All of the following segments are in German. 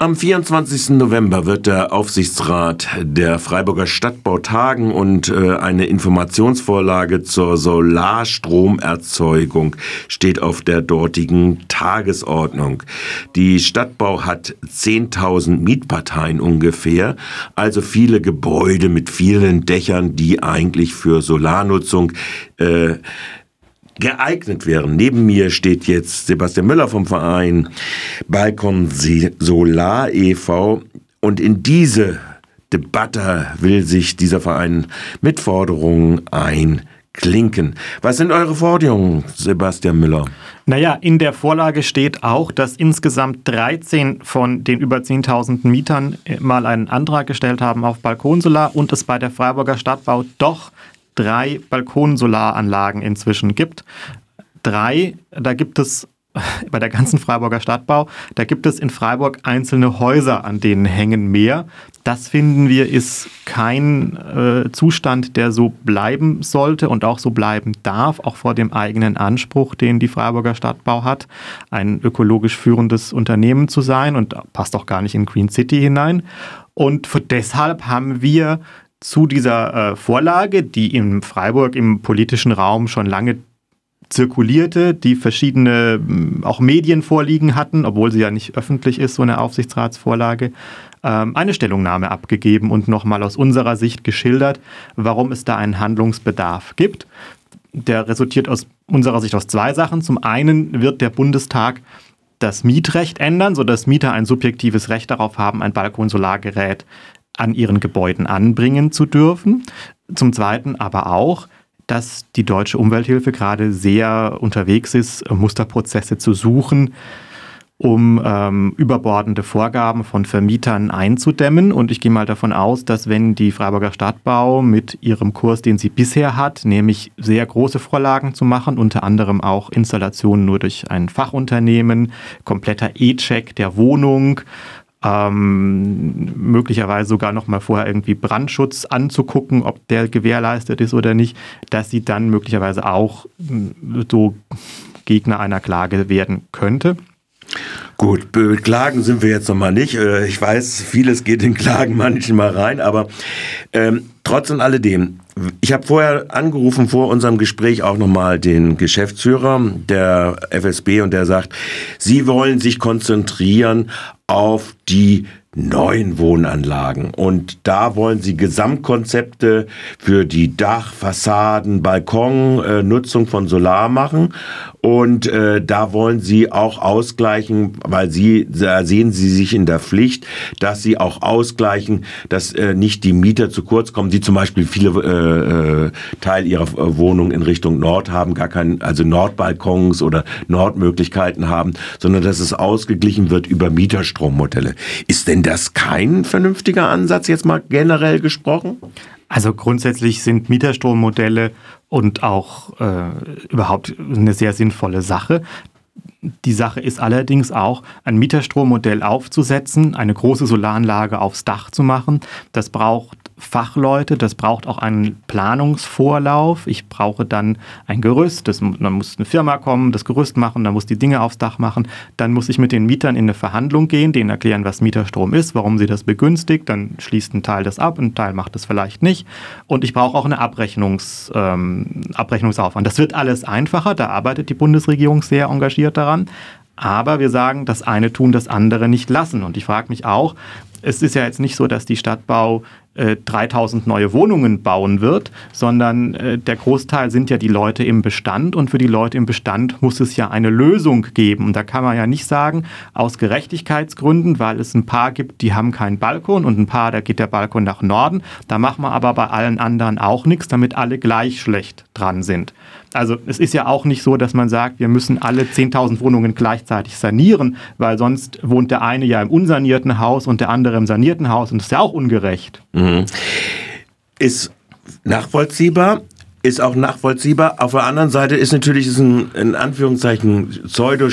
Am 24. November wird der Aufsichtsrat der Freiburger Stadtbau tagen und äh, eine Informationsvorlage zur Solarstromerzeugung steht auf der dortigen Tagesordnung. Die Stadtbau hat 10.000 Mietparteien ungefähr, also viele Gebäude mit vielen Dächern, die eigentlich für Solarnutzung äh, geeignet wären. Neben mir steht jetzt Sebastian Müller vom Verein Balkon Solar e.V. Und in diese Debatte will sich dieser Verein mit Forderungen einklinken. Was sind eure Forderungen, Sebastian Müller? Naja, in der Vorlage steht auch, dass insgesamt 13 von den über 10.000 Mietern mal einen Antrag gestellt haben auf Balkonsolar und es bei der Freiburger Stadtbau doch drei Balkonsolaranlagen inzwischen gibt. Drei, da gibt es bei der ganzen Freiburger Stadtbau, da gibt es in Freiburg einzelne Häuser, an denen hängen mehr. Das finden wir ist kein äh, Zustand, der so bleiben sollte und auch so bleiben darf, auch vor dem eigenen Anspruch, den die Freiburger Stadtbau hat, ein ökologisch führendes Unternehmen zu sein und passt auch gar nicht in Green City hinein. Und deshalb haben wir zu dieser äh, Vorlage, die in Freiburg im politischen Raum schon lange zirkulierte, die verschiedene mm, auch Medien vorliegen hatten, obwohl sie ja nicht öffentlich ist, so eine Aufsichtsratsvorlage, ähm, eine Stellungnahme abgegeben und nochmal aus unserer Sicht geschildert, warum es da einen Handlungsbedarf gibt. Der resultiert aus unserer Sicht aus zwei Sachen. Zum einen wird der Bundestag das Mietrecht ändern, sodass Mieter ein subjektives Recht darauf haben, ein Balkonsolargerät an ihren Gebäuden anbringen zu dürfen. Zum Zweiten aber auch, dass die deutsche Umwelthilfe gerade sehr unterwegs ist, Musterprozesse zu suchen, um ähm, überbordende Vorgaben von Vermietern einzudämmen. Und ich gehe mal davon aus, dass wenn die Freiburger Stadtbau mit ihrem Kurs, den sie bisher hat, nämlich sehr große Vorlagen zu machen, unter anderem auch Installationen nur durch ein Fachunternehmen, kompletter E-Check der Wohnung, ähm, möglicherweise sogar noch mal vorher irgendwie Brandschutz anzugucken, ob der gewährleistet ist oder nicht, dass sie dann möglicherweise auch hm, so Gegner einer Klage werden könnte. Gut, beklagen sind wir jetzt noch mal nicht. Äh, ich weiß, vieles geht in Klagen manchmal rein, aber ähm, trotz und alledem, ich habe vorher angerufen vor unserem Gespräch auch nochmal den Geschäftsführer der FSB und der sagt, Sie wollen sich konzentrieren auf die neuen Wohnanlagen. Und da wollen sie Gesamtkonzepte für die Dach, Fassaden, Balkon, äh, Nutzung von Solar machen. Und äh, da wollen sie auch ausgleichen, weil sie, da sehen sie sich in der Pflicht, dass sie auch ausgleichen, dass äh, nicht die Mieter zu kurz kommen, die zum Beispiel viele äh, äh, Teil ihrer äh, Wohnung in Richtung Nord haben, gar keinen, also Nordbalkons oder Nordmöglichkeiten haben, sondern dass es ausgeglichen wird über Mieterstrommodelle. Ist denn das kein vernünftiger Ansatz, jetzt mal generell gesprochen? Also grundsätzlich sind Mieterstrommodelle und auch äh, überhaupt eine sehr sinnvolle Sache. Die Sache ist allerdings auch, ein Mieterstrommodell aufzusetzen, eine große Solaranlage aufs Dach zu machen. Das braucht Fachleute, das braucht auch einen Planungsvorlauf. Ich brauche dann ein Gerüst, das, dann muss eine Firma kommen, das Gerüst machen, dann muss die Dinge aufs Dach machen. Dann muss ich mit den Mietern in eine Verhandlung gehen, denen erklären, was Mieterstrom ist, warum sie das begünstigt. Dann schließt ein Teil das ab, ein Teil macht das vielleicht nicht. Und ich brauche auch eine Abrechnungs, ähm, Abrechnungsaufwand. Das wird alles einfacher, da arbeitet die Bundesregierung sehr engagiert daran. Aber wir sagen, das eine tun, das andere nicht lassen. Und ich frage mich auch, es ist ja jetzt nicht so, dass die Stadtbau 3000 äh, neue Wohnungen bauen wird, sondern äh, der Großteil sind ja die Leute im Bestand und für die Leute im Bestand muss es ja eine Lösung geben. Und da kann man ja nicht sagen, aus Gerechtigkeitsgründen, weil es ein paar gibt, die haben keinen Balkon und ein paar, da geht der Balkon nach Norden. Da machen wir aber bei allen anderen auch nichts, damit alle gleich schlecht dran sind. Also es ist ja auch nicht so, dass man sagt, wir müssen alle 10.000 Wohnungen gleichzeitig sanieren, weil sonst wohnt der eine ja im unsanierten Haus und der andere im sanierten Haus und das ist ja auch ungerecht. Mhm. Ist nachvollziehbar, ist auch nachvollziehbar. Auf der anderen Seite ist natürlich ist ein, in Anführungszeichen pseudo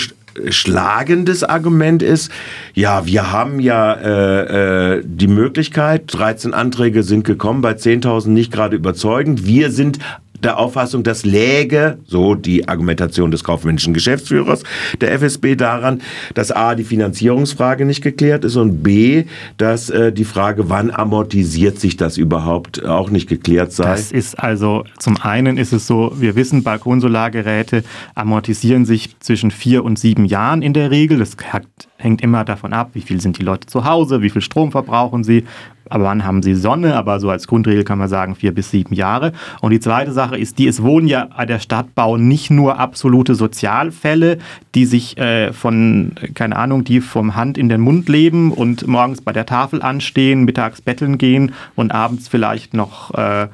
schlagendes Argument ist, ja, wir haben ja äh, äh, die Möglichkeit, 13 Anträge sind gekommen, bei 10.000 nicht gerade überzeugend. Wir sind der Auffassung, das läge, so die Argumentation des kaufmännischen Geschäftsführers der FSB daran, dass A, die Finanzierungsfrage nicht geklärt ist und B, dass äh, die Frage, wann amortisiert sich das überhaupt, auch nicht geklärt sei. Das ist also, zum einen ist es so, wir wissen, Balkonsolargeräte amortisieren sich zwischen vier und sieben Jahren in der Regel. Das hat, hängt immer davon ab, wie viel sind die Leute zu Hause, wie viel Strom verbrauchen sie, aber wann haben sie Sonne? Aber so als Grundregel kann man sagen vier bis sieben Jahre. Und die zweite Sache ist die, es wohnen ja der Stadtbau nicht nur absolute Sozialfälle, die sich äh, von, keine Ahnung, die vom Hand in den Mund leben und morgens bei der Tafel anstehen, mittags betteln gehen und abends vielleicht noch äh,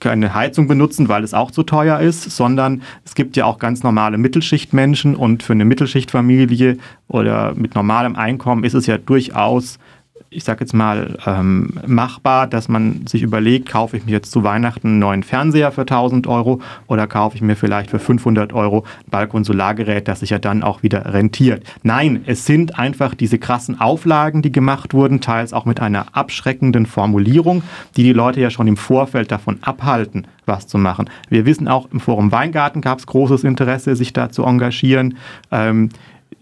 keine Heizung benutzen, weil es auch zu teuer ist, sondern es gibt ja auch ganz normale Mittelschichtmenschen und für eine Mittelschichtfamilie oder mit normalem Einkommen ist es ja durchaus ich sage jetzt mal, ähm, machbar, dass man sich überlegt, kaufe ich mir jetzt zu Weihnachten einen neuen Fernseher für 1000 Euro oder kaufe ich mir vielleicht für 500 Euro ein Balkon-Solargerät, das sich ja dann auch wieder rentiert. Nein, es sind einfach diese krassen Auflagen, die gemacht wurden, teils auch mit einer abschreckenden Formulierung, die die Leute ja schon im Vorfeld davon abhalten, was zu machen. Wir wissen auch, im Forum Weingarten gab es großes Interesse, sich da zu engagieren. Ähm,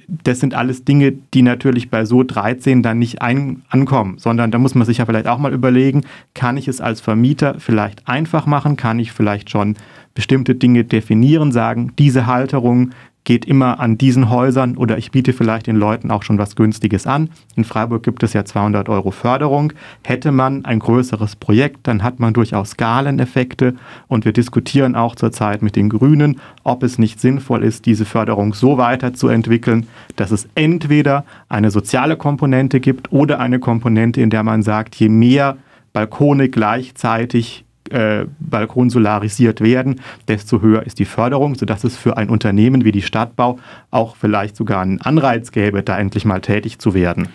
das sind alles Dinge, die natürlich bei so 13 dann nicht ein, ankommen, sondern da muss man sich ja vielleicht auch mal überlegen, kann ich es als Vermieter vielleicht einfach machen, kann ich vielleicht schon bestimmte Dinge definieren, sagen, diese Halterung geht immer an diesen Häusern oder ich biete vielleicht den Leuten auch schon was Günstiges an. In Freiburg gibt es ja 200 Euro Förderung. Hätte man ein größeres Projekt, dann hat man durchaus Skaleneffekte und wir diskutieren auch zurzeit mit den Grünen, ob es nicht sinnvoll ist, diese Förderung so weiterzuentwickeln, dass es entweder eine soziale Komponente gibt oder eine Komponente, in der man sagt, je mehr Balkone gleichzeitig äh, Balkon solarisiert werden, desto höher ist die Förderung, sodass es für ein Unternehmen wie die Stadtbau auch vielleicht sogar einen Anreiz gäbe, da endlich mal tätig zu werden.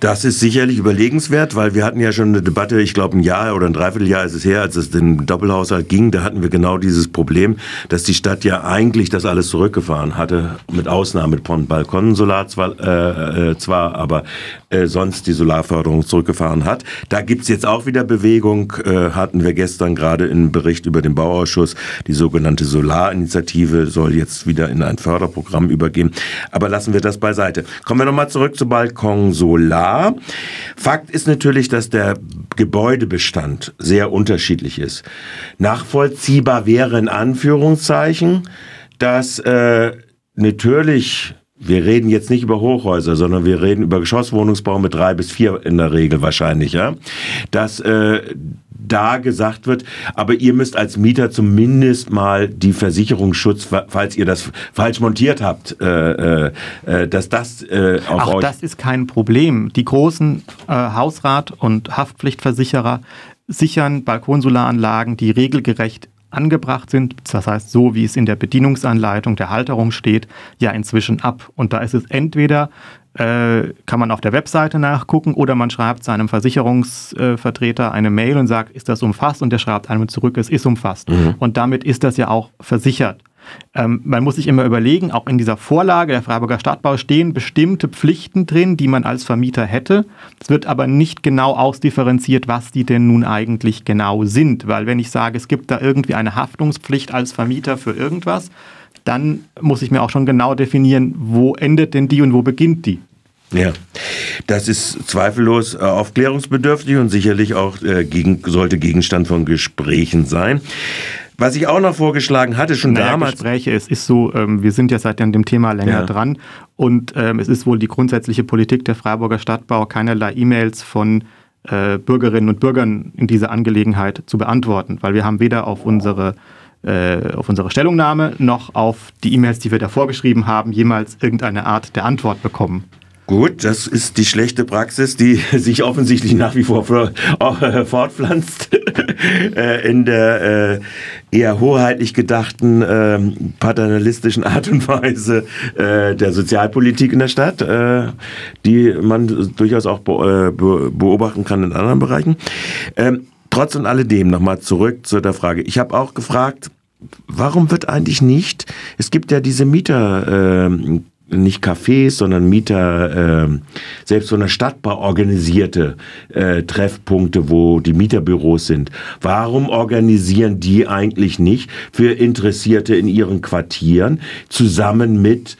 Das ist sicherlich überlegenswert, weil wir hatten ja schon eine Debatte, ich glaube ein Jahr oder ein Dreivierteljahr ist es her, als es den Doppelhaushalt ging, da hatten wir genau dieses Problem, dass die Stadt ja eigentlich das alles zurückgefahren hatte, mit Ausnahme von Balkonensolar zwar, äh, äh, zwar aber äh, sonst die Solarförderung zurückgefahren hat. Da gibt's jetzt auch wieder Bewegung, äh, hatten wir gestern gerade im Bericht über den Bauausschuss, die sogenannte Solarinitiative soll jetzt wieder in ein Förderprogramm übergehen. Aber lassen wir das beiseite. Kommen wir nochmal zurück zu Balkon Solar. Fakt ist natürlich, dass der Gebäudebestand sehr unterschiedlich ist. Nachvollziehbar wäre in Anführungszeichen, dass äh, natürlich wir reden jetzt nicht über Hochhäuser, sondern wir reden über Geschosswohnungsbau mit drei bis vier in der Regel wahrscheinlich, ja. Dass äh, da gesagt wird, aber ihr müsst als Mieter zumindest mal die Versicherungsschutz, falls ihr das falsch montiert habt, äh, äh, äh dass das äh, auf Auch euch das ist kein Problem. Die großen äh, Hausrat- und Haftpflichtversicherer sichern Balkonsolaranlagen, die regelgerecht angebracht sind, das heißt so, wie es in der Bedienungsanleitung der Halterung steht, ja inzwischen ab. Und da ist es entweder äh, kann man auf der Webseite nachgucken oder man schreibt seinem Versicherungsvertreter eine Mail und sagt, ist das umfasst? Und der schreibt einem zurück, es ist umfasst. Mhm. Und damit ist das ja auch versichert. Ähm, man muss sich immer überlegen, auch in dieser Vorlage der Freiburger Stadtbau stehen bestimmte Pflichten drin, die man als Vermieter hätte. Es wird aber nicht genau ausdifferenziert, was die denn nun eigentlich genau sind. Weil wenn ich sage, es gibt da irgendwie eine Haftungspflicht als Vermieter für irgendwas, dann muss ich mir auch schon genau definieren, wo endet denn die und wo beginnt die. Ja, das ist zweifellos äh, aufklärungsbedürftig und sicherlich auch äh, gegen, sollte Gegenstand von Gesprächen sein. Was ich auch noch vorgeschlagen hatte, schon naja, damals. Gespräche, es ist so, ähm, wir sind ja seit dem Thema länger ja. dran und ähm, es ist wohl die grundsätzliche Politik der Freiburger Stadtbau, keinerlei E-Mails von äh, Bürgerinnen und Bürgern in dieser Angelegenheit zu beantworten, weil wir haben weder auf unsere äh, auf unsere Stellungnahme noch auf die E-Mails, die wir davor geschrieben haben, jemals irgendeine Art der Antwort bekommen. Gut, das ist die schlechte Praxis, die sich offensichtlich nach wie vor äh, fortpflanzt äh, in der eher hoheitlich gedachten ähm, paternalistischen Art und Weise der Sozialpolitik in der Stadt, die man durchaus auch beobachten kann in anderen Bereichen. Ähm, trotz und alledem nochmal zurück zu der Frage. Ich habe auch gefragt, warum wird eigentlich nicht, es gibt ja diese Mieter, äh, nicht Cafés, sondern Mieter, äh, selbst von der Stadtbau organisierte äh, Treffpunkte, wo die Mieterbüros sind. Warum organisieren die eigentlich nicht für Interessierte in ihren Quartieren zusammen mit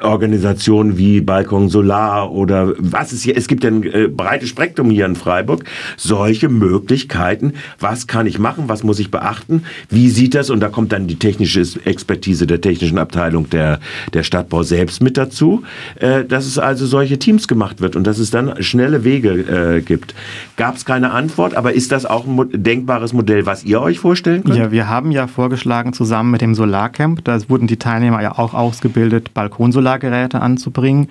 Organisationen wie Balkon Solar oder was ist hier, es gibt ja ein äh, breites Spektrum hier in Freiburg, solche Möglichkeiten, was kann ich machen, was muss ich beachten, wie sieht das, und da kommt dann die technische Expertise der technischen Abteilung der, der Stadtbau selbst mit dazu, äh, dass es also solche Teams gemacht wird und dass es dann schnelle Wege äh, gibt. Gab es keine Antwort, aber ist das auch ein denkbares Modell, was ihr euch vorstellen könnt? Ja, wir haben ja vorgeschlagen, zusammen mit dem Solarcamp, da wurden die Teilnehmer ja auch ausgebildet, Balkon Konsulargeräte anzubringen,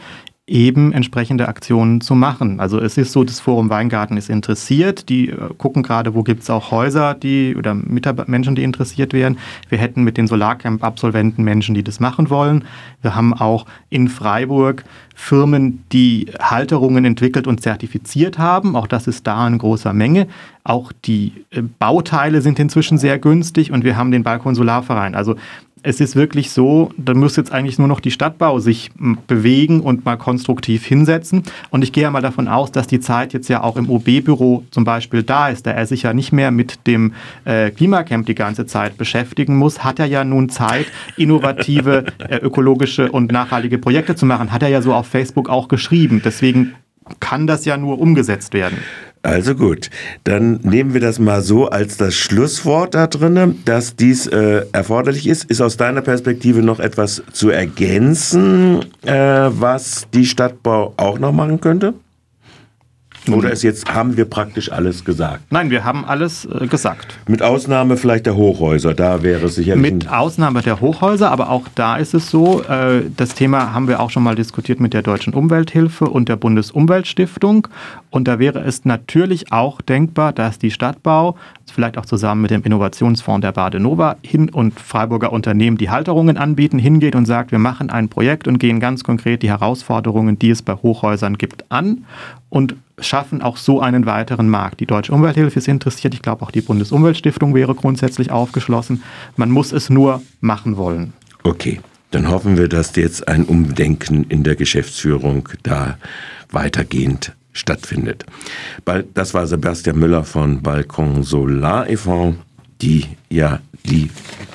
eben entsprechende Aktionen zu machen. Also es ist so, das Forum Weingarten ist interessiert, die äh, gucken gerade, wo gibt es auch Häuser, die oder Menschen, die interessiert werden. Wir hätten mit den Solarcamp-Absolventen Menschen, die das machen wollen. Wir haben auch in Freiburg Firmen, die Halterungen entwickelt und zertifiziert haben. Auch das ist da in großer Menge. Auch die äh, Bauteile sind inzwischen sehr günstig und wir haben den Balkon Solarverein. Also es ist wirklich so, da muss jetzt eigentlich nur noch die Stadtbau sich bewegen und mal konstruktiv hinsetzen. Und ich gehe ja mal davon aus, dass die Zeit jetzt ja auch im OB-Büro zum Beispiel da ist, da er sich ja nicht mehr mit dem äh, Klimacamp die ganze Zeit beschäftigen muss, hat er ja nun Zeit, innovative, äh, ökologische und nachhaltige Projekte zu machen. Hat er ja so auf Facebook auch geschrieben. Deswegen kann das ja nur umgesetzt werden. Also gut, dann nehmen wir das mal so als das Schlusswort da drin, dass dies äh, erforderlich ist. Ist aus deiner Perspektive noch etwas zu ergänzen, äh, was die Stadtbau auch noch machen könnte? Oder ist jetzt, haben wir praktisch alles gesagt? Nein, wir haben alles äh, gesagt. Mit Ausnahme vielleicht der Hochhäuser, da wäre es sicherlich. Mit Ausnahme der Hochhäuser, aber auch da ist es so, äh, das Thema haben wir auch schon mal diskutiert mit der Deutschen Umwelthilfe und der Bundesumweltstiftung. Und da wäre es natürlich auch denkbar, dass die Stadtbau vielleicht auch zusammen mit dem Innovationsfonds der Badenova hin und Freiburger Unternehmen, die Halterungen anbieten, hingeht und sagt, wir machen ein Projekt und gehen ganz konkret die Herausforderungen, die es bei Hochhäusern gibt, an und schaffen auch so einen weiteren Markt. Die Deutsche Umwelthilfe ist interessiert, ich glaube auch die Bundesumweltstiftung wäre grundsätzlich aufgeschlossen. Man muss es nur machen wollen. Okay, dann hoffen wir, dass jetzt ein Umdenken in der Geschäftsführung da weitergehend stattfindet. Das war Sebastian Müller von Balkon Solar e.V., die ja die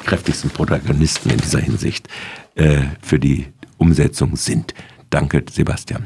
kräftigsten Protagonisten in dieser Hinsicht äh, für die Umsetzung sind. Danke, Sebastian.